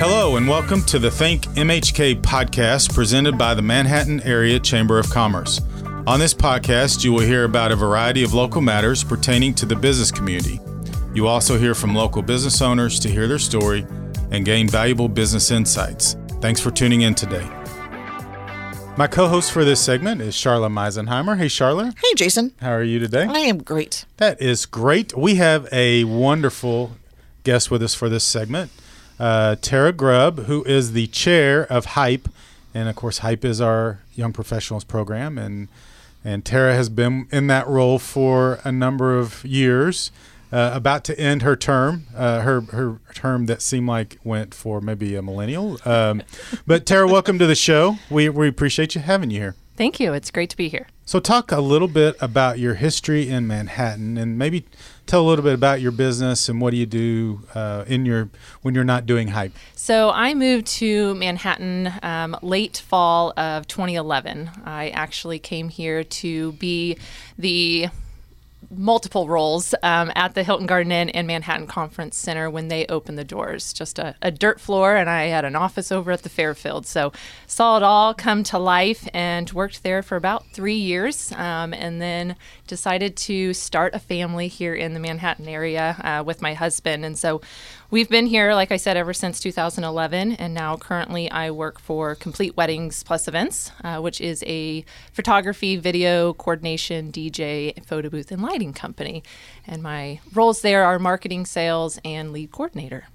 Hello, and welcome to the Think MHK podcast presented by the Manhattan Area Chamber of Commerce. On this podcast, you will hear about a variety of local matters pertaining to the business community. You also hear from local business owners to hear their story and gain valuable business insights. Thanks for tuning in today. My co host for this segment is Charla Meisenheimer. Hey, Charla. Hey, Jason. How are you today? I am great. That is great. We have a wonderful guest with us for this segment uh, Tara Grubb, who is the chair of HYPE. And of course, HYPE is our young professionals program. And, and Tara has been in that role for a number of years. Uh, about to end her term, uh, her her term that seemed like went for maybe a millennial. Um, but Tara, welcome to the show. We we appreciate you having you here. Thank you. It's great to be here. So, talk a little bit about your history in Manhattan, and maybe tell a little bit about your business and what do you do uh, in your when you're not doing hype. So, I moved to Manhattan um, late fall of 2011. I actually came here to be the multiple roles um, at the Hilton Garden Inn and Manhattan Conference Center when they opened the doors. Just a, a, dirt floor, and I had an office over at the Fairfield. So saw it all come to life and worked there for about three years, um, and then decided to start a family here in the Manhattan area uh, with my husband. And so We've been here, like I said, ever since 2011, and now currently I work for Complete Weddings Plus Events, uh, which is a photography, video, coordination, DJ, photo booth, and lighting company. And my roles there are marketing, sales, and lead coordinator.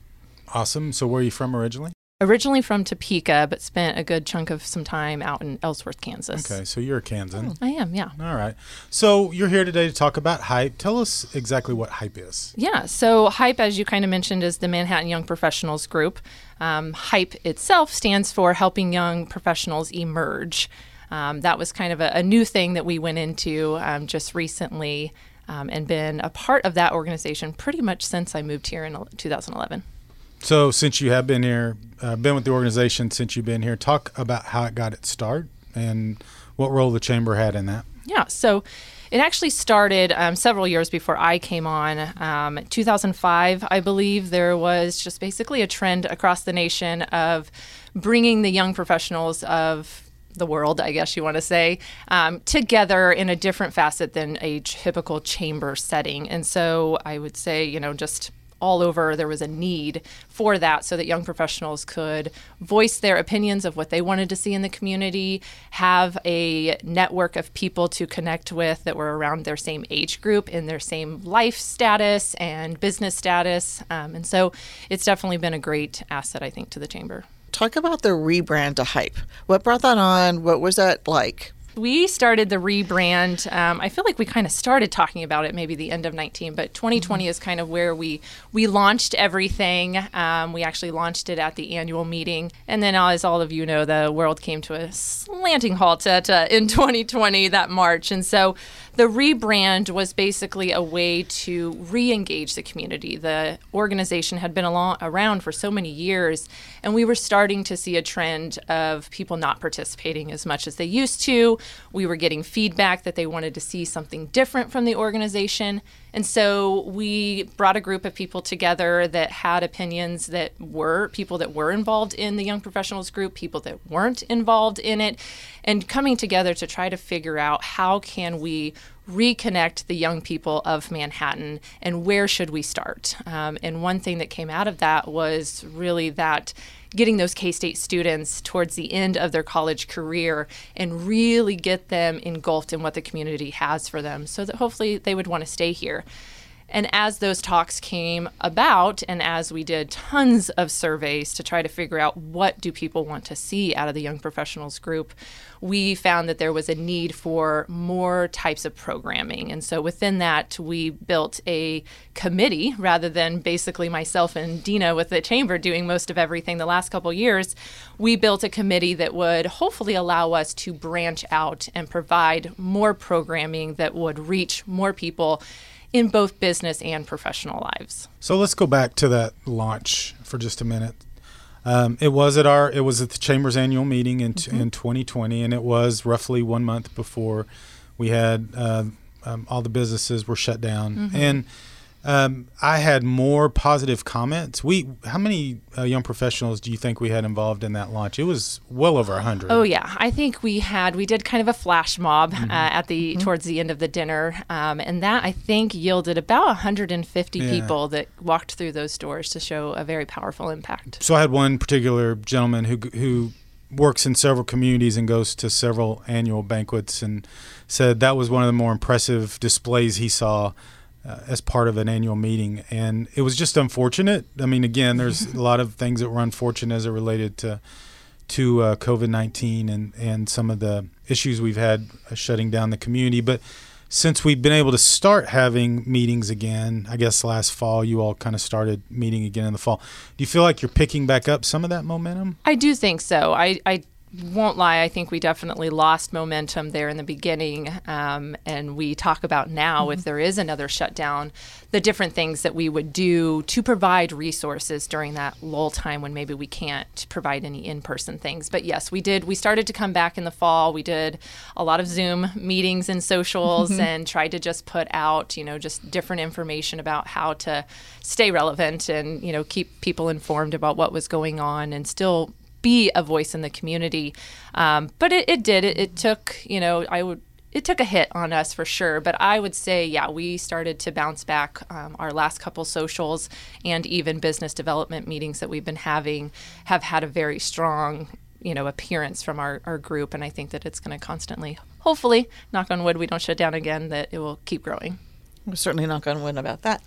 Awesome. So, where are you from originally? Originally from Topeka, but spent a good chunk of some time out in Ellsworth, Kansas. Okay, so you're a Kansan. Oh, I am, yeah. All right. So you're here today to talk about hype. Tell us exactly what hype is. Yeah, so hype, as you kind of mentioned, is the Manhattan Young Professionals Group. Um, hype itself stands for Helping Young Professionals Emerge. Um, that was kind of a, a, new thing that we went into um, just recently um, and been a part of that organization pretty much since I moved here in 2011. So, since you have been here, uh, been with the organization since you've been here, talk about how it got its start and what role the chamber had in that. Yeah. So, it actually started um, several years before I came on. Um, 2005, I believe, there was just basically a trend across the nation of bringing the young professionals of the world, I guess you want to say, um, together in a different facet than a typical chamber setting. And so I would say, you know, just all over there was a need for that so that young professionals could voice their opinions of what they wanted to see in the community, have a network of people to connect with that were around their same age group in their same life status and business status. Um, and so it's definitely been a great asset, I think, to the chamber. Talk about the rebrand to Hype. What brought that on? What was that like? We started the rebrand. Um, I feel like we kind of started talking about it maybe the end of 19, but 2020 mm-hmm. is kind of where we we launched everything. Um, we actually launched it at the annual meeting, and then as all of you know, the world came to a slanting halt at uh, in 2020 that March, and so the rebrand was basically a way to re-engage the community. The organization had been along, around for so many years, and we were starting to see a trend of people not participating as much as they used to. We were getting feedback that they wanted to see something different from the organization. And so we brought a group of people together that had opinions that were people that were involved in the young professionals group, people that weren't involved in it, and coming together to try to figure out how can we reconnect the young people of Manhattan and where should we start? Um, and one thing that came out of that was really that getting those K State students towards the end of their college career and really get them engulfed in what the community has for them so that hopefully they would want to stay here. And as those talks came about, and as we did tons of surveys to try to figure out what do people want to see out of the young professionals group, we found that there was a need for more types of programming. And so within that, we built a committee rather than basically myself and Dina with the chamber doing most of everything the last couple years. We built a committee that would hopefully allow us to branch out and provide more programming that would reach more people in both business and professional lives. So let's go back to that launch for just a minute. Um, it was at our it was at the chamber's annual meeting in mm-hmm. in 2020, and it was roughly one month before We had uh, um, all the businesses were shut down, and um, I had more positive comments. We, how many uh, young professionals do you think we had involved in that launch? It was well over a hundred. Oh yeah, I think we had we did kind of a flash mob uh, at the towards the end of the dinner, um, and that I think yielded about 150 Yeah. people that walked through those doors to show a very powerful impact. So I had one particular gentleman who who works in several communities and goes to several annual banquets and said that was one of the more impressive displays he saw uh, as part of an annual meeting and it was just unfortunate. I mean again there's a lot of things that were unfortunate as it related to to uh, COVID-19 and and some of the issues we've had uh, shutting down the community but since we've been able to start having meetings again, I guess last fall you all kind of started meeting again in the fall. Do you feel like you're picking back up some of that momentum? I do think so. I, I won't lie. I think we definitely lost momentum there in the beginning. Um, and we talk about now, if there is another shutdown, the different things that we would do to provide resources during that lull time when maybe we can't provide any in person things. But yes, we did. We started to come back in the fall. We did a lot of Zoom meetings and socials and tried to just put out, you know, just different information about how to stay relevant and, you know, keep people informed about what was going on and still be a voice in the community. Um, but it, it did. It, it took, you know, I would. It took a hit on us for sure, but I would say, yeah, we started to bounce back. Um, our last couple socials and even business development meetings that we've been having have had a very strong, you know, appearance from our, our group, and I think that it's going to constantly, hopefully, knock on wood, we don't shut down again, that it will keep growing. We're certainly not going to win about that.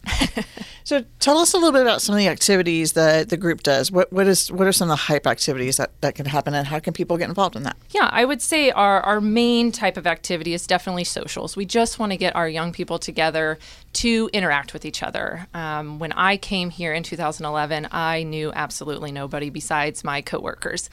so, tell us a little bit about some of the activities that the group does. What what is what are some of the hype activities that, that can happen, and how can people get involved in that? Yeah, I would say our, our main type of activity is definitely socials. We just want to get our young people together to interact with each other. Um, when I came here in 2011, I knew absolutely nobody besides my coworkers.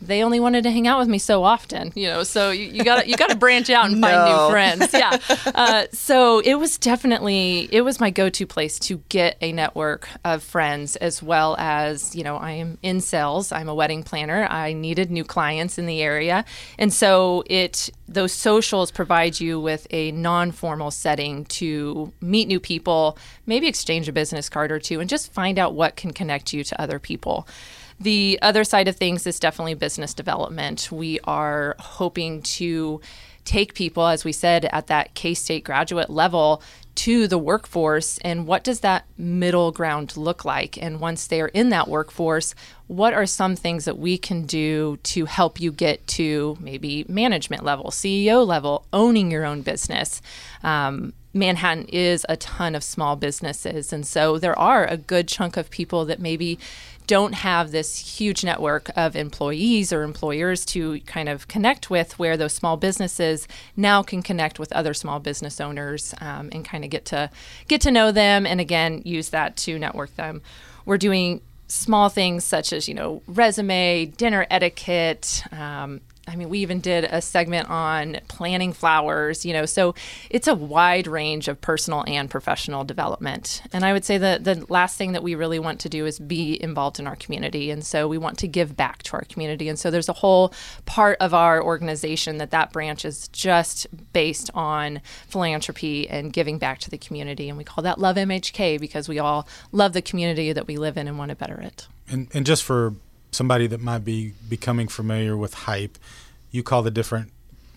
They only wanted to hang out with me so often, you know. So you, you got you got to branch out and find new friends. Yeah. Uh, so it was definitely it was my go-to place to get a network of friends, as well as you know I am in sales. I'm a wedding planner. I needed new clients in the area, and so it those socials provide you with a non-formal setting to meet new people, maybe exchange a business card or two, and just find out what can connect you to other people. The other side of things is definitely business development. We are hoping to take people, as we said, at that K State graduate level to the workforce. And what does that middle ground look like? And once they're in that workforce, what are some things that we can do to help you get to maybe management level, CEO level, owning your own business? Um, Manhattan is a ton of small businesses. And so there are a good chunk of people that maybe don't have this huge network of employees or employers to kind of connect with, where those small businesses now can connect with other small business owners um, and kind of get to get to know them, and again use that to network them. We're doing small things such as you know resume, dinner etiquette. Um, I mean, we even did a segment on planting flowers, you know, so it's a wide range of personal and professional development. And I would say that the last thing that we really want to do is be involved in our community. And so we want to give back to our community. And so there's a whole part of our organization that that branch is just based on philanthropy and giving back to the community. And we call that Love MHK because we all love the community that we live in and want to better it. And and just for somebody that might be becoming familiar with hype, you call the different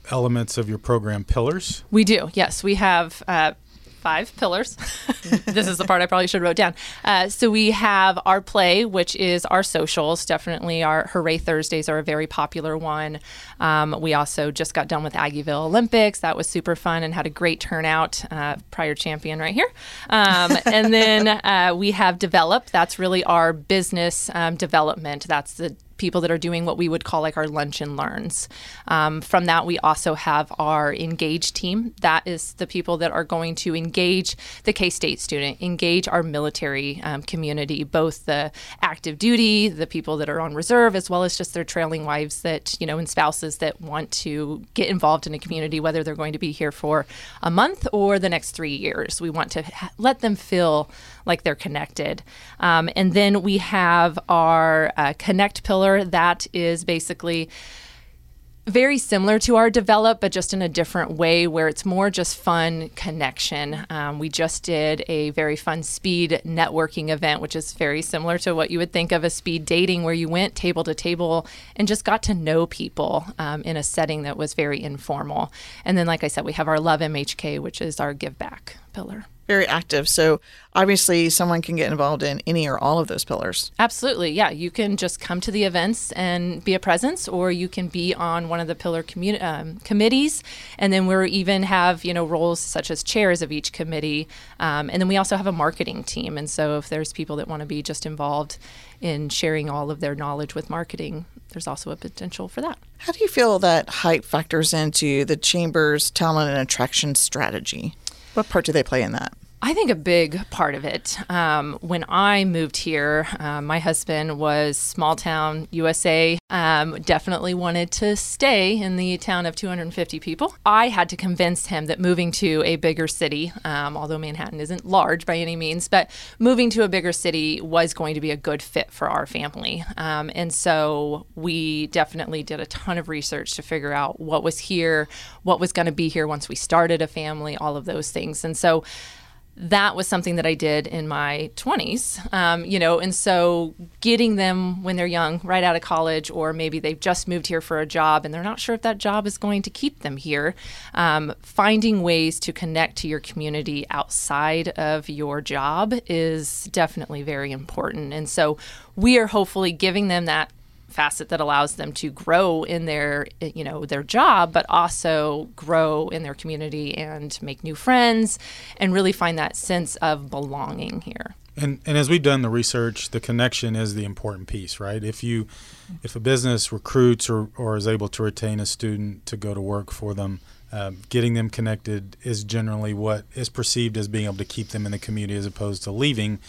elements of your program pillars. We do, yes. We have uh, five pillars. this is the part I probably should have wrote down. Uh, so we have our play, which is our socials. Definitely, our Hooray Thursdays are a very popular one. Um, we also just got done with Aggieville Olympics. That was super fun and had a great turnout. Uh, prior champion right here. Um, and then uh, we have Develop. That's really our business um, development. That's the people that are doing what we would call like our lunch and learns. Um, from that, we also have our engage team. That is the people that are going to engage the K State student, engage our military um, community, both the active duty, the people that are on reserve, as well as just their trailing wives that, you know, and spouses that want to get involved in a community, whether they're going to be here for a month or the next three years. We want to ha- let them feel like they're connected. Um, and then we have our uh, connect pillar. That is basically very similar to our develop, but just in a different way where it's more just fun connection. Um, we just did a very fun speed networking event, which is very similar to what you would think of a speed dating, where you went table to table and just got to know people um, in a setting that was very informal. And then, like I said, we have our Love MHK, which is our give back pillar very active. So obviously, someone can get involved in any or all of those pillars. Absolutely, yeah. You can just come to the events and be a presence, or you can be on one of the pillar commu- um, committees, and then we even have you know roles such as chairs of each committee, um, and then we also have a marketing team. And so if there's people that want to be just involved in sharing all of their knowledge with marketing, there's also a potential for that. How do you feel that hype factors into the chamber's talent and attraction strategy? What part do they play in that? I think a big part of it. Um, when I moved here, uh, my husband was small town USA. Um, definitely wanted to stay in the town of 250 people. I had to convince him that moving to a bigger city, um, although Manhattan isn't large by any means, but moving to a bigger city was going to be a good fit for our family. Um, and so we definitely did a ton of research to figure out what was here, what was going to be here once we started a family, all of those things. And so that was something that I did in my 20s, um, you know, and so getting them when they're young, right out of college, or maybe they've just moved here for a job and they're not sure if that job is going to keep them here, um, finding ways to connect to your community outside of your job is definitely very important. And so we are hopefully giving them that facet that allows them to grow in their you know their job but also grow in their community and make new friends and really find that sense of belonging here. And and as we've done the research the connection is the important piece right? If you if a business recruits or, or is able to retain a student to go to work for them uh, getting them connected is generally what is perceived as being able to keep them in the community as opposed to leaving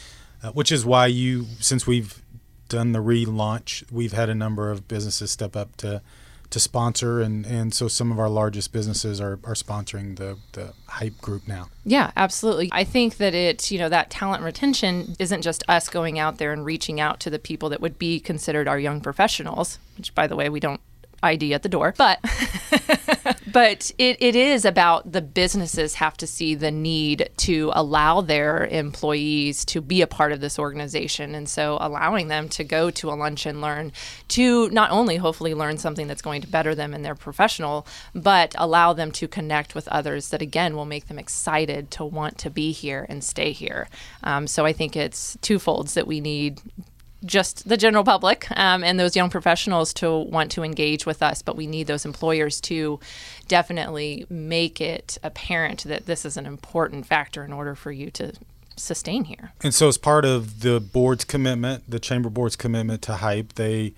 uh, which is why you since we've done the relaunch, we've had a number of businesses step up to to sponsor and, and so some of our largest businesses are, are sponsoring the, the hype group now. Yeah absolutely. I think that it you know that talent retention isn't just us going out there and reaching out to the people that would be considered our young professionals which by the way we don't ID at the door. But but it, it is about the businesses have to see the need to allow their employees to be a part of this organization. And so allowing them to go to a lunch and learn to not only hopefully learn something that's going to better them in their professional, but allow them to connect with others that again will make them excited to want to be here and stay here. Um, so I think it's twofolds that we need just the general public um, and those young professionals to want to engage with us, but we need those employers to definitely make it apparent that this is an important factor in order for you to sustain here. And so, as part of the board's commitment, the chamber board's commitment to hype, they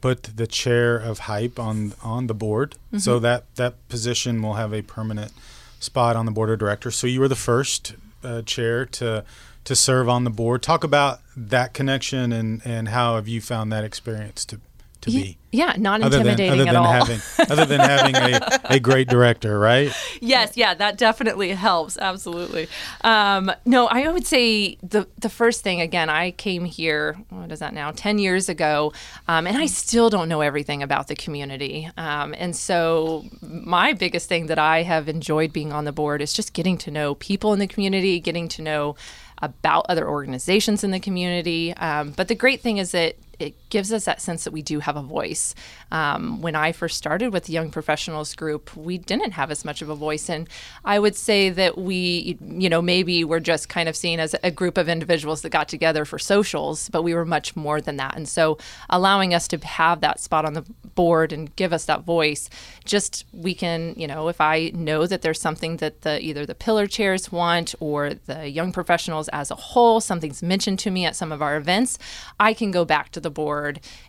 put the chair of hype on on the board, mm-hmm. so that that position will have a permanent spot on the board of directors. So you were the first uh, chair to to serve on the board. Talk about that connection and, and how have you found that experience to, to yeah, be? Yeah, not intimidating than, other at all. Having, other than having a, a great director, right? Yes, yeah, that definitely helps. Absolutely. Um, no, I would say the the first thing again, I came here. What is that now? Ten years ago, um, and I still don't know everything about the community. Um, and so, my biggest thing that I have enjoyed being on the board is just getting to know people in the community, getting to know about other organizations in the community. Um, but the great thing is that it gives us that sense that we do have a voice. Um, when I first started with the Young Professionals Group, we didn't have as much of a voice, and I would say that we, you know, maybe we're just kind of seen as a group of individuals that got together for socials, but we were much more than that. And so, allowing us to have that spot on the board and give us that voice, just we can, you know, if I know that there's something that the either the pillar chairs want or the young professionals as a whole, something's mentioned to me at some of our events, I can go back to the board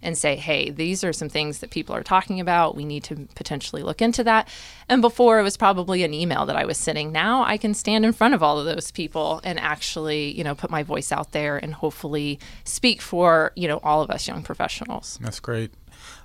and say, hey, these are some things that people are talking about. We need to potentially look into that. And before it was probably an email that I was sending. Now I can stand in front of all of those people and actually, you know, put my voice out there and hopefully speak for, you know, all of us young professionals. That's great.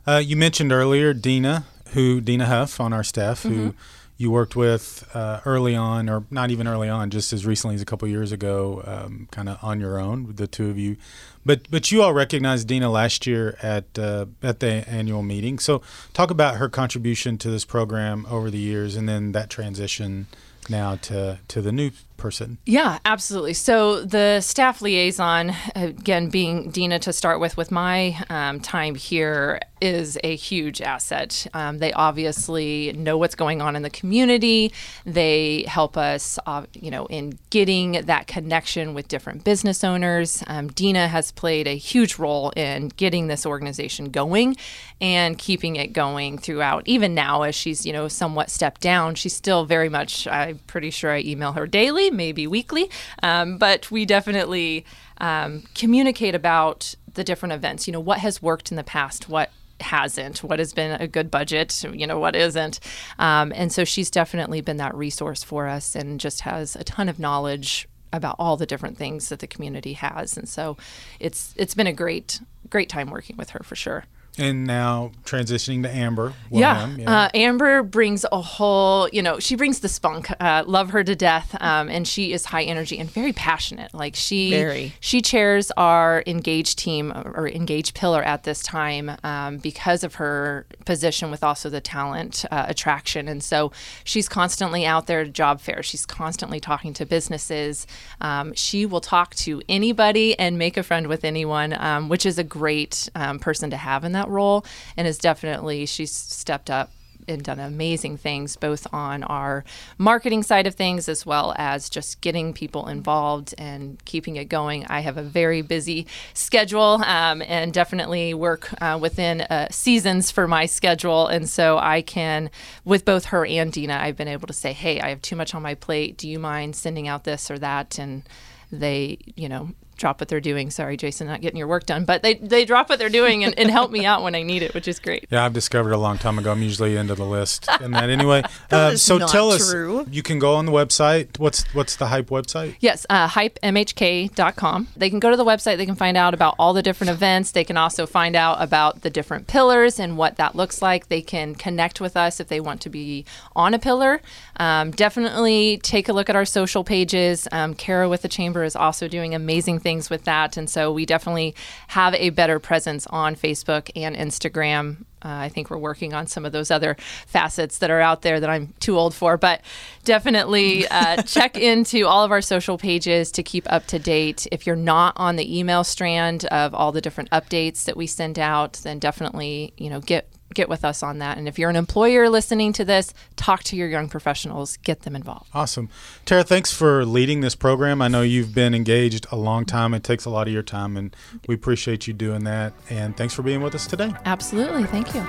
Uh, you mentioned earlier Dina, who Dina Huff on our staff, who mm-hmm. you worked with uh, early on, or not even early on, just as recently as a couple years ago, um, kind of on your own, the two of you. But but you all recognized Dina last year at uh, at the annual meeting. So talk about her contribution to this program over the years, and then that transition now to to the new person. Yeah, absolutely. So the staff liaison, again, being Dina to start with, with my um, time here, is a huge asset. Um, they obviously know what's going on in the community. They help us, uh, you know, in getting that connection with different business owners. Um, Dina has played a huge role in getting this organization going and keeping it going throughout. Even now, as she's, you know, somewhat stepped down, she's still very much. I'm pretty sure I email her daily maybe weekly, um, but we definitely um, communicate about the different events. You know, what has worked in the past, what hasn't, what has been a good budget, you know, what isn't. Um, and so she's definitely been that resource for us and just has a ton of knowledge about all the different things that the community has. And so it's it's been a great great time working with her for sure. And now transitioning to Amber. Yeah. yeah. Uh, Amber brings a whole, you know, she brings the spunk. Uh, love her to death. Um, and she is high energy and very passionate. Like she, very. she chairs our engaged team or engaged pillar at this time um, because of her position with also the talent uh, attraction. And so she's constantly out there at job fairs. She's constantly talking to businesses. Um, she will talk to anybody and make a friend with anyone, um, which is a great um, person to have in that that role and is definitely she's stepped up and done amazing things both on our marketing side of things as well as just getting people involved and keeping it going. I have a very busy schedule um, and definitely work uh, within uh, seasons for my schedule. And so I can, with both her and Dina, I've been able to say, hey, I have too much on my plate. Do you mind sending out this or that? And they, you know, drop what they're doing. Sorry, Jason, not getting your work done, but they, they drop what they're doing and, and help me out when I need it, which is great. Yeah, I've discovered a long time ago. I'm usually into the list and that anyway. that uh, so tell true. us, you can go on the website. What's what's the Hype website? Yes, uh, hypemhk.com. They can go to the website. They can find out about all the different events. They can also find out about the different pillars and what that looks like. They can connect with us if they want to be on a pillar. Um, definitely take a look at our social pages. Um, Kara with the Chamber is also doing amazing things with that. And so we definitely have a better presence on Facebook and Instagram. Uh, I think we're working on some of those other facets that are out there that I'm too old for, but definitely uh, check into all of our social pages to keep up to date. If you're not on the email strand of all the different updates that we send out, then definitely you know get get with us on that. And if you're an employer listening to this, talk to your young professionals, get them involved. Awesome. Tara, thanks for leading this program. I know you've been engaged a long time. It takes a lot of your time, and we appreciate you doing that. And thanks for being with us today. Absolutely. Thank you.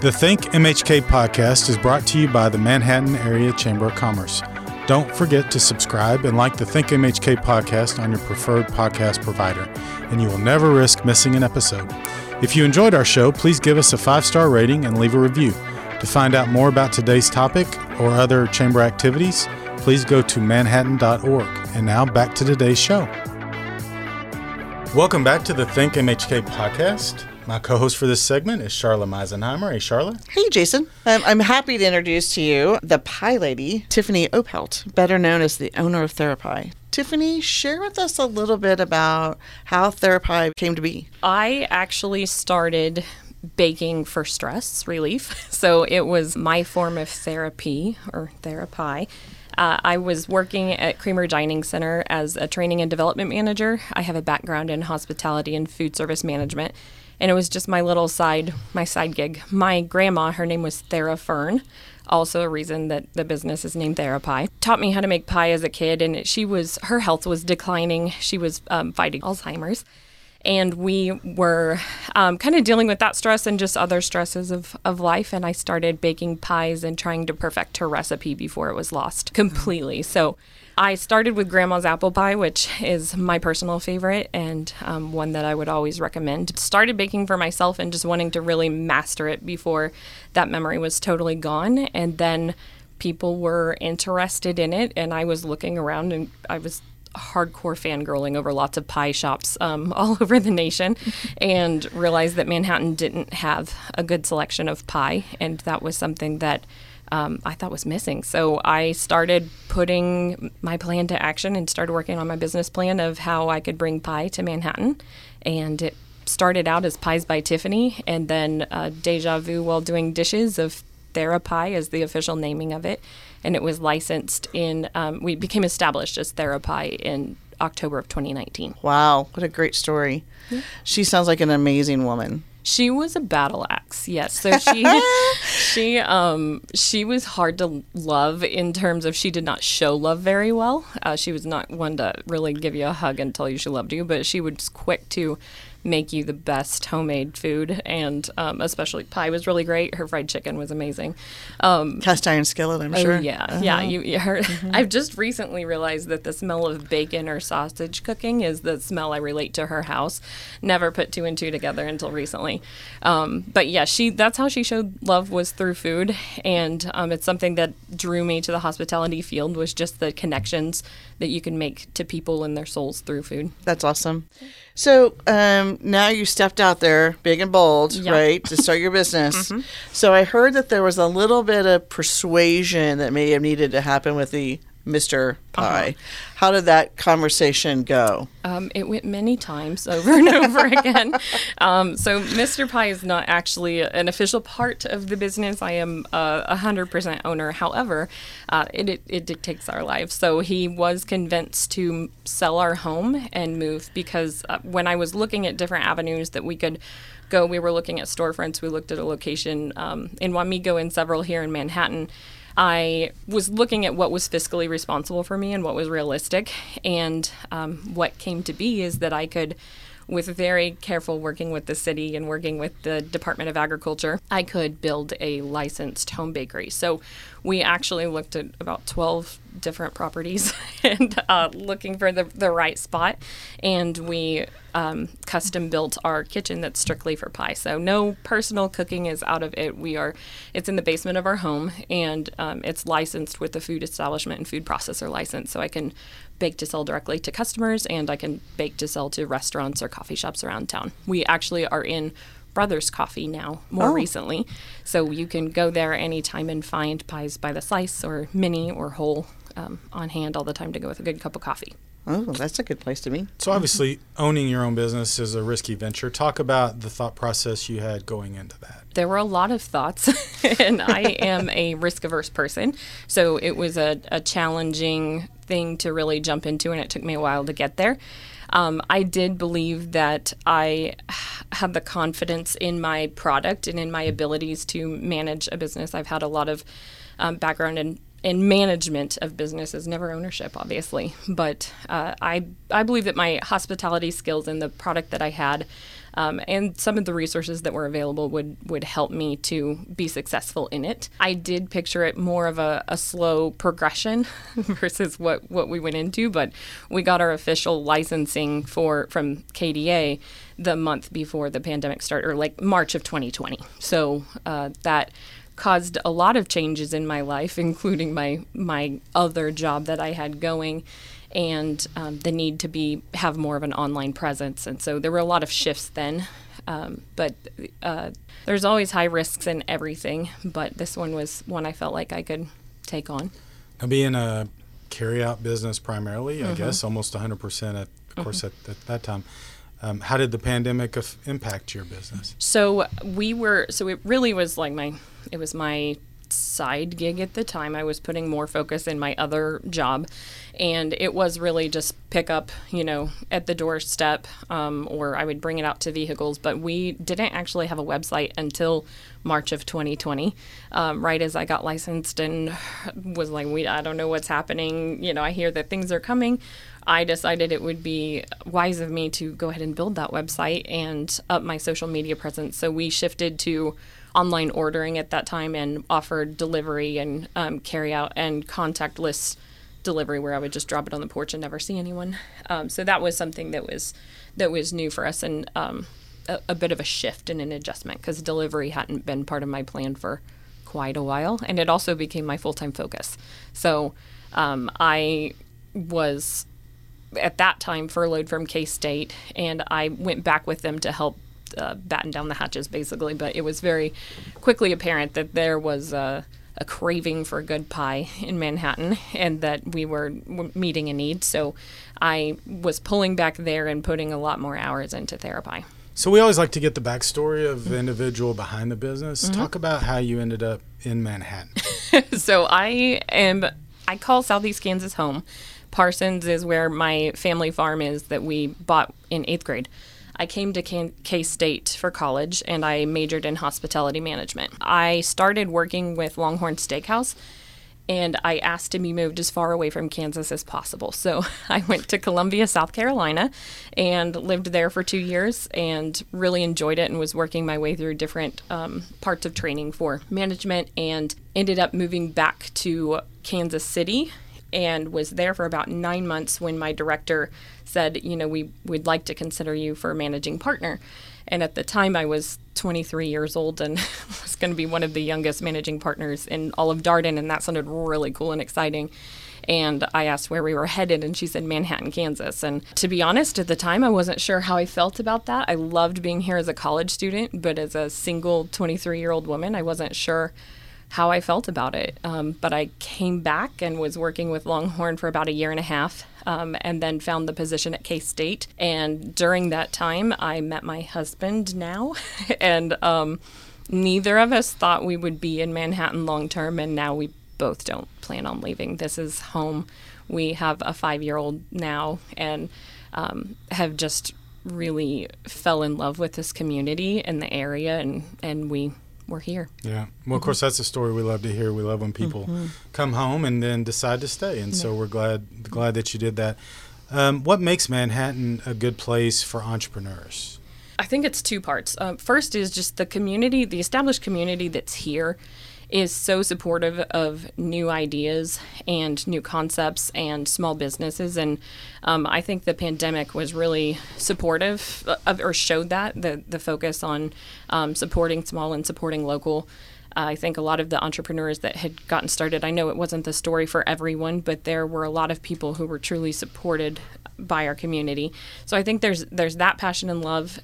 The Think MHK podcast is brought to you by the Manhattan Area Chamber of Commerce. Don't forget to subscribe and like the Think MHK podcast on your preferred podcast provider, and you will never risk missing an episode. If you enjoyed our show, please give us a five star rating and leave a review. To find out more about today's topic or other chamber activities, please go to manhattan.org. And now back to today's show. Welcome back to the Think MHK podcast. My co host for this segment is Charla Meisenheimer. Hey, Charla. Hey, Jason. Um, I'm happy to introduce to you the pie lady, Tiffany Opelt, better known as the owner of Therapie. Tiffany, share with us a little bit about how Therapie came to be. I actually started baking for stress relief. So it was my form of therapy or therapy. Uh, I was working at Kramer Dining Center as a training and development manager. I have a background in hospitality and food service management, and it was just my little side, my side gig. My grandma, her name was Thera Fern, also a reason that the business is named Therapie. Taught me how to make pie as a kid, and she was her health was declining. She was um, fighting Alzheimer's, and we were um, kind of dealing with that stress and just other stresses of, of life. And I started baking pies and trying to perfect her recipe before it was lost completely. So I started with Grandma's apple pie, which is my personal favorite and um, one that I would always recommend. Started baking for myself and just wanting to really master it before that memory was totally gone. And then people were interested in it, and I was looking around and I was hardcore fangirling over lots of pie shops um, all over the nation and realized that Manhattan didn't have a good selection of pie. And that was something that um, I thought was missing. So I started putting my plan to action and started working on my business plan of how I could bring pie to Manhattan. And it started out as Pies by Tiffany, and then uh, Deja Vu while doing dishes of TheraPie as the official naming of it. And it was licensed in, um, we became established as TheraPie in October of 2019. Wow, what a great story. She sounds like an amazing woman. She was a battle axe, yes. So she she um she was hard to love in terms of she did not show love very well. Uh, she was not one to really give you a hug and tell you she loved you, but she was quick to make you the best homemade food, and um, especially pie was really great. Her fried chicken was amazing. Um, Cast iron skillet, I'm Oh sure. yeah, yeah. You, you heard. I've just recently realized that the smell of bacon or sausage cooking is the smell I relate to her house. Never put two and two together until recently. Um, but yeah, she. That's how she showed love was through food, and um, it's something that drew me to the hospitality field was just the connections that you can make to people and their souls through food. That's awesome. So um, now you stepped out there big and bold, Yeah. right, to start your business. So I heard that there was a little bit of persuasion that may have needed to happen with the Mr. Pie. How did that conversation go? Um, it went many times over and over again. Um, so Mr. Pie is not actually an official part of the business. I am uh, a hundred percent owner. However, uh, it, it it dictates our lives. So he was convinced to sell our home and move because uh, when I was looking at different avenues that we could go, we were looking at storefronts. We looked at a location um, in Wamego and several here in Manhattan. I was looking at what was fiscally responsible for me and what was realistic. And um, what came to be is that I could, with very careful working with the city and working with the Department of Agriculture, I could build a licensed home bakery. So we actually looked at about 12 different properties and uh, looking for the, the right spot. And we um, custom built our kitchen that's strictly for pie. So no personal cooking is out of it. We are, it's in the basement of our home and um, it's licensed with the food establishment and food processor license. So I can bake to sell directly to customers and I can bake to sell to restaurants or coffee shops around town. We actually are in Brothers Coffee now, more Oh. recently. So you can go there anytime and find pies by the slice or mini or whole um, on hand all the time to go with a good cup of coffee. Oh, that's a good place to be. So obviously, owning your own business is a risky venture. Talk about the thought process you had going into that. there were a lot of thoughts, and I am a risk averse person. So it was a, a challenging thing to really jump into, and it took me a while to get there. Um, I did believe that I had the confidence in my product and in my abilities to manage a business. I've had a lot of um, background in in management of businesses, never ownership, obviously. But uh, I I believe that my hospitality skills and the product that I had, um, and some of the resources that were available would would help me to be successful in it. I did picture it more of a, a slow progression versus what what we went into, but we got our official licensing for from KDA the month before the pandemic started, or like March of 2020. So uh, that caused a lot of changes in my life, including my my other job that I had going, and um, the need to be have more of an online presence. And so there were a lot of shifts then. Um, but uh, there's always high risks in everything. But this one was one I felt like I could take on. Now, being a carry-out business primarily, I guess almost 100% at, of course, at, at that time. Um, how did the pandemic af- impact your business? So we were. So it really was like my. It was my side gig at the time. I was putting more focus in my other job, and it was really just pick up, you know, at the doorstep, um, or I would bring it out to vehicles. But we didn't actually have a website until March of 2020, um, right as I got licensed and was like, we I don't know what's happening. You know, I hear that things are coming. I decided it would be wise of me to go ahead and build that website and up my social media presence. So we shifted to online ordering at that time and offered delivery and um, carry out and contactless delivery where I would just drop it on the porch and never see anyone. Um, so that was something that was that was new for us and um, a, a bit of a shift and an adjustment because delivery hadn't been part of my plan for quite a while, and it also became my full time focus. So um, I was at that time furloughed from K State, and I went back with them to help uh, batten down the hatches, basically. But it was very quickly apparent that there was a, a craving for good pie in Manhattan and that we were meeting a need. So I was pulling back there and putting a lot more hours into Therapie. So we always like to get the backstory of the individual behind the business. Mm-hmm. Talk about how you ended up in Manhattan. so I am I call Southeast Kansas home. Parsons is where my family farm is that we bought in 8th grade. I came to K State for college and I majored in hospitality management. I started working with Longhorn Steakhouse and I asked to be moved as far away from Kansas as possible. So I went to Columbia, South Carolina, and lived there for two years and really enjoyed it and was working my way through different um, parts of training for management and ended up moving back to Kansas City and was there for about nine months when my director said, you know, we would like to consider you for managing partner. And at the time, I was 23 years old and was going to be one of the youngest managing partners in all of Darden, and that sounded really cool and exciting. And I asked where we were headed, and she said Manhattan, Kansas. And to be honest, at the time, I wasn't sure how I felt about that. I loved being here as a college student, but as a single 23 year old woman, I wasn't sure how I felt about it. Um, but I came back and was working with Longhorn for about a year and a half. Um, and then found the position at K State. And during that time, I met my husband now, and um, neither of us thought we would be in Manhattan long term. And now we both don't plan on leaving. This is home. We have a five year old now, and um, have just really fell in love with this community and the area, and and we we're here. Yeah. Well, of course, that's a story we love to hear. We love when people mm-hmm. come home and then decide to stay, and yeah. so we're glad glad that you did that. Um, what makes Manhattan a good place for entrepreneurs? I think it's two parts. Uh, first is just the community, the established community that's here is so supportive of new ideas and new concepts and small businesses. And um, I think the pandemic was really supportive of, or showed that the, the focus on um, supporting small and supporting local. Uh, I think a lot of the entrepreneurs that had gotten started, I know it wasn't the story for everyone, but there were a lot of people who were truly supported by our community. So I think there's there's that passion and love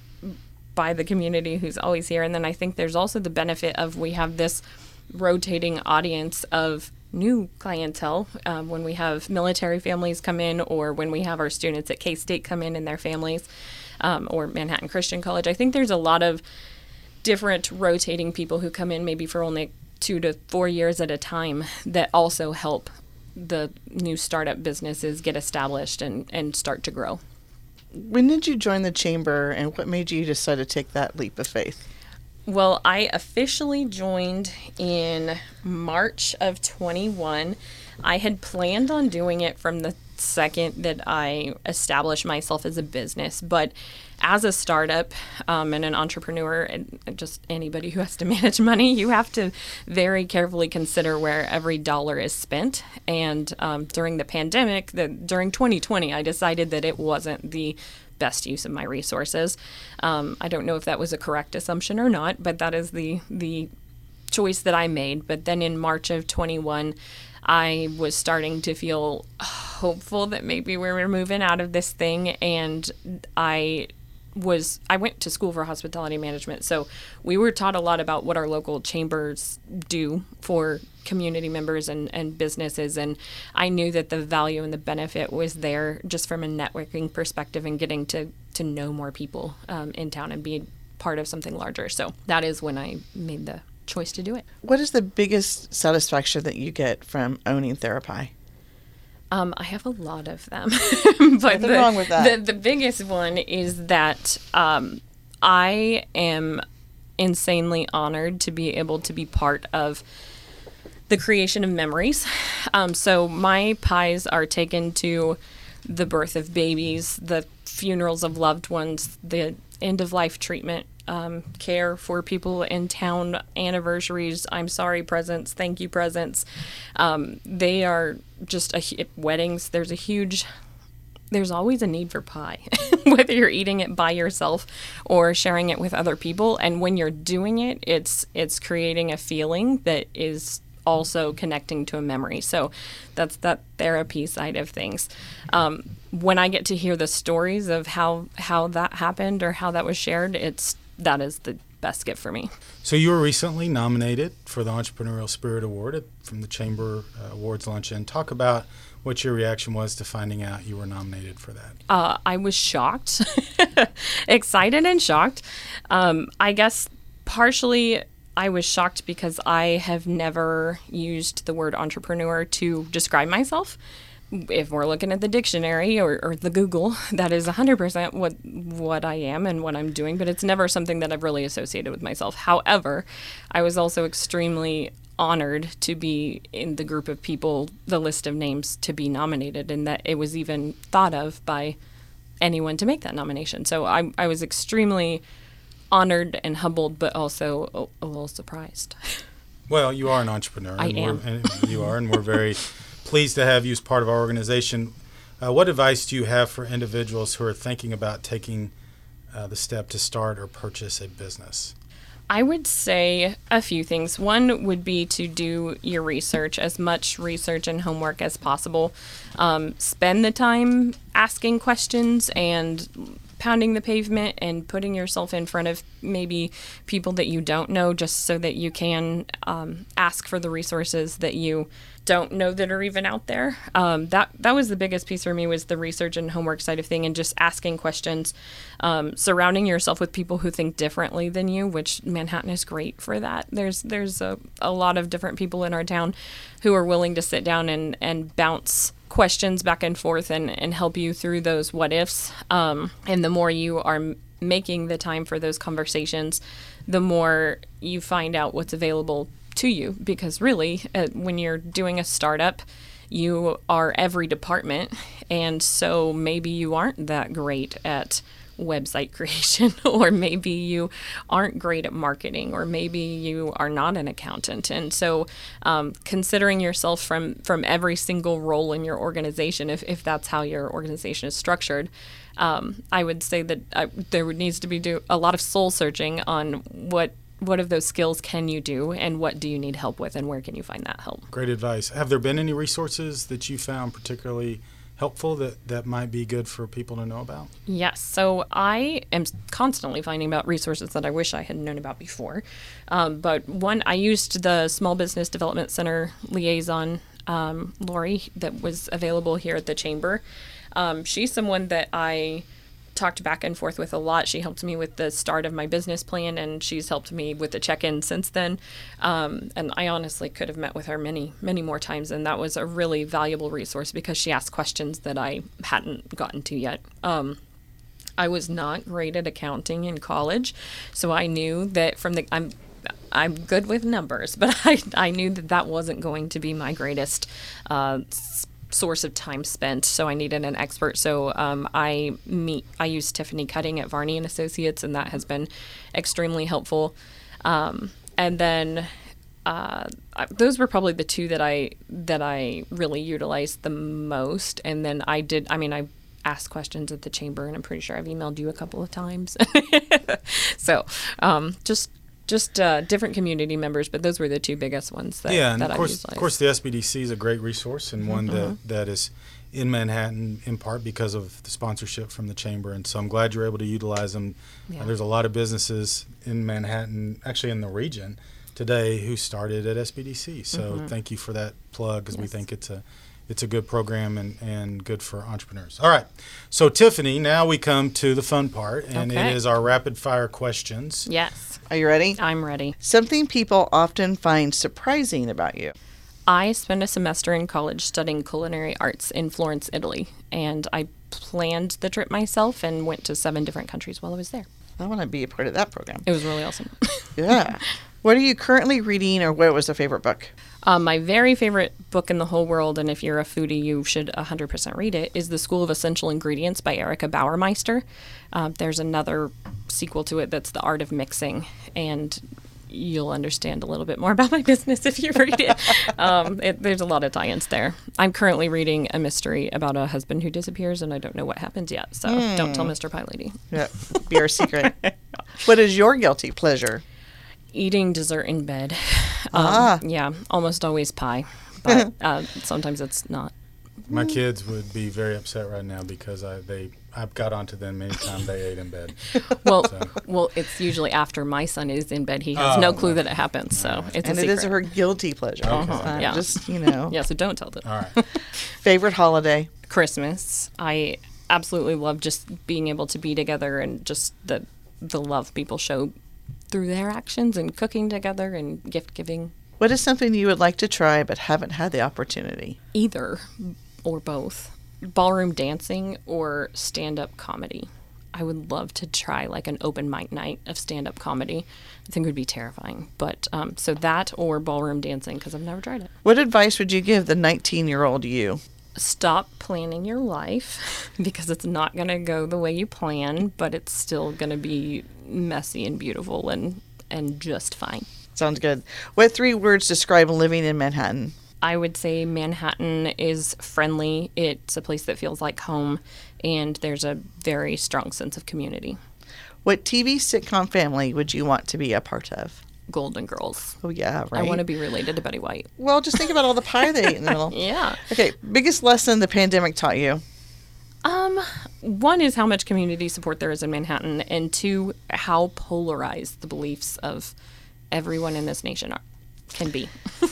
by the community who's always here, and then I think there's also the benefit of we have this rotating audience of new clientele um, when we have military families come in or when we have our students at K State come in and their families um, or Manhattan Christian College. I think there's a lot of different rotating people who come in maybe for only two to four years at a time that also help the new startup businesses get established and, and start to grow. When did you join the chamber and what made you decide to take that leap of faith? Well, I officially joined in March of 21. I had planned on doing it from the second that I established myself as a business, but as a startup um, and an entrepreneur, and just anybody who has to manage money, you have to very carefully consider where every dollar is spent. And um, during the pandemic, the, during 2020, I decided that it wasn't the best use of my resources. Um, I don't know if that was a correct assumption or not, but that is the the choice that I made. But then in March of 21, I was starting to feel hopeful that maybe we were moving out of this thing, and I was I went to school for hospitality management, so we were taught a lot about what our local chambers do for community members and, and businesses, and I knew that the value and the benefit was there just from a networking perspective and getting to to know more people um, in town and be part of something larger. So that is when I made the choice to do it. What is the biggest satisfaction that you get from owning Therapie? Um, I have a lot of them, but the, wrong with that. The, the biggest one is that um, I am insanely honored to be able to be part of the creation of memories. Um, so my pies are taken to the birth of babies, the funerals of loved ones, the end of life treatment um, care for people in town, anniversaries, I'm sorry presents, thank you presents. Um, they are just a, weddings. There's a huge there's always a need for pie, whether you're eating it by yourself or sharing it with other people. And when you're doing it, it's it's creating a feeling that is also connecting to a memory. So that's that therapy side of things. Um, when I get to hear the stories of how how that happened or how that was shared, it's that is the best gift for me. So you were recently nominated for the Entrepreneurial Spirit Award at, from the Chamber uh, Awards Luncheon. Talk about what your reaction was to finding out you were nominated for that. Uh, I was shocked, excited and shocked. Um, I guess partially I was shocked because I have never used the word entrepreneur to describe myself. If we're looking at the dictionary or, or the Google, that is 100% what what I am and what I'm doing, but it's never something that I've really associated with myself. However, I was also extremely honored to be in the group of people, the list of names to be nominated, and that it was even thought of by anyone to make that nomination. So I, I was extremely honored and humbled, but also a, a little surprised. Well, you are an entrepreneur. I am. And you are, and we're very pleased to have you as part of our organization. Uh, what advice do you have for individuals who are thinking about taking uh, the step to start or purchase a business? I would say a few things. One would be to do your research, as much research and homework as possible. Um, spend the time asking questions and pounding the pavement and putting yourself in front of maybe people that you don't know just so that you can um, ask for the resources that you don't know that are even out there. Um, that that was the biggest piece for me was the research and homework side of thing, and just asking questions, um, surrounding yourself with people who think differently than you, which Manhattan is great for that. There's there's a, a lot of different people in our town who are willing to sit down and and bounce questions back and forth and, and help you through those what ifs. Um, and the more you are making the time for those conversations, the more you find out what's available to you. Because really, uh, when you're doing a startup, you are every department. And so maybe you aren't that great at website creation, or maybe you aren't great at marketing, or maybe you are not an accountant. And so, um, considering yourself from from every single role in your organization, if, if that's how your organization is structured, um, I would say that I, there needs to be do a lot of soul searching on what what of those skills can you do, and what do you need help with, and where can you find that help. Great advice. Have there been any resources that you found particularly helpful that, that might be good for people to know about? Yes. So I am constantly finding about resources that I wish I had known about before. Um, but one, I used the Small Business Development Center liaison, um, Lori, that was available here at the chamber. Um, she's someone that I talked back and forth with a lot. She helped me with the start of my business plan, and she's helped me with the check-in since then. Um, and I honestly could have met with her many, many more times, and that was a really valuable resource because she asked questions that I hadn't gotten to yet. Um, I was not great at accounting in college, so I knew that from the I'm I'm good with numbers, but I I knew that that wasn't going to be my greatest uh, source of time spent. So I needed an expert. So um, I meet I use Tiffany Cutting at Varney and Associates, and that has been extremely helpful. Um, and then uh, those were probably the two that I that I really utilized the most. And then I did. I mean, I asked questions at the chamber, and I'm pretty sure I've emailed you a couple of times. so um, just just uh, different community members, but those were the two biggest ones that, yeah, and that of I course, of course, the SBDC is a great resource and one Mm-hmm. that, that is in Manhattan in part because of the sponsorship from the chamber. And so I'm glad you're able to utilize them. Yeah. Uh, there's a lot of businesses in Manhattan, actually in the region today, who started at SBDC. So thank you for that plug because we Mm-hmm. Think it's a it's a good program and, and good for entrepreneurs. All right. So Tiffany, now we come to the fun part, and Okay. it is our rapid fire questions. yes, Are you ready? I'm ready. Something people often find surprising about you. I spent a semester in college studying culinary arts in Florence, Italy, and I planned the trip myself and went to seven different countries while I was there. I want to be a part of that program. It was really awesome. Yeah. what are you currently reading, or what was a favorite book? Um, my very favorite book in the whole world, and if you're a foodie, you should 100% read it, is The School of Essential Ingredients by Erica Bauermeister. Uh, there's another sequel to it that's The Art of Mixing, and you'll understand a little bit more about my business if you read it. um, it there's a lot of tie ins there. I'm currently reading a mystery about a husband who disappears, and I don't know what happens yet, so don't tell Mr. Pie Lady. Yeah, be our secret. what is your guilty pleasure? Eating dessert in bed. Um, Ah. Yeah, almost always pie, but uh, sometimes it's not My kids would be very upset right now because I they I've got onto them anytime they ate in bed. Well, So- well, it's usually after my son is in bed. He has no Oh, clue that it happens, so it's and a it is secret. her guilty pleasure. Okay. It's not Yeah. Just, you know, Yeah, so don't tell them. All right. favorite holiday. Christmas. I absolutely love just being able to be together and just the the love people show through their actions and cooking together and gift giving. What is something you would like to try but haven't had the opportunity? Either or both. Ballroom dancing or stand up comedy. I would love to try like an open mic night of stand up comedy. I think it would be terrifying. But um, so that or ballroom dancing because I've never tried it. What advice would you give the 19 year old you? Stop planning your life because it's not going to go the way you plan, but it's still going to be messy and beautiful and and just fine. Sounds good. What three words describe living in Manhattan? I would say Manhattan is friendly. It's a place that feels like home and there's a very strong sense of community. What TV sitcom family would you want to be a part of? Golden Girls. Oh, yeah, right. I want to be related to Betty White. Well, just think about all the pie they ate in the middle. Yeah. Okay, biggest lesson the pandemic taught you? Um, one is how much community support there is in Manhattan, and two, how polarized the beliefs of everyone in this nation are can be.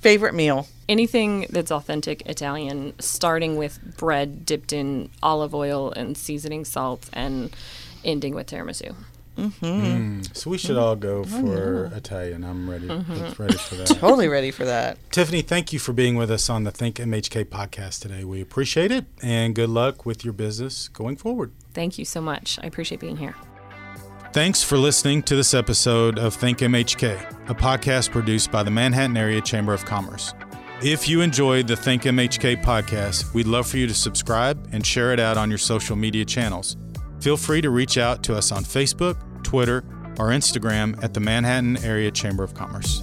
Favorite meal? Anything that's authentic Italian, starting with bread dipped in olive oil and seasoning salt, and ending with tiramisu. Mm-hmm. Mm, so we should mm-hmm. all go for Italian. I'm ready. Mm-hmm. Let's ready for that. Totally ready for that. Tiffany, thank you for being with us on the Think MHK podcast today. We appreciate it, and good luck with your business going forward. Thank you so much. I appreciate being here. Thanks for listening to this episode of Think MHK, a podcast produced by the Manhattan Area Chamber of Commerce. If you enjoyed the Think MHK podcast, we'd love for you to subscribe and share it out on your social media channels. Feel free to reach out to us on Facebook, Twitter, or Instagram at the Manhattan Area Chamber of Commerce.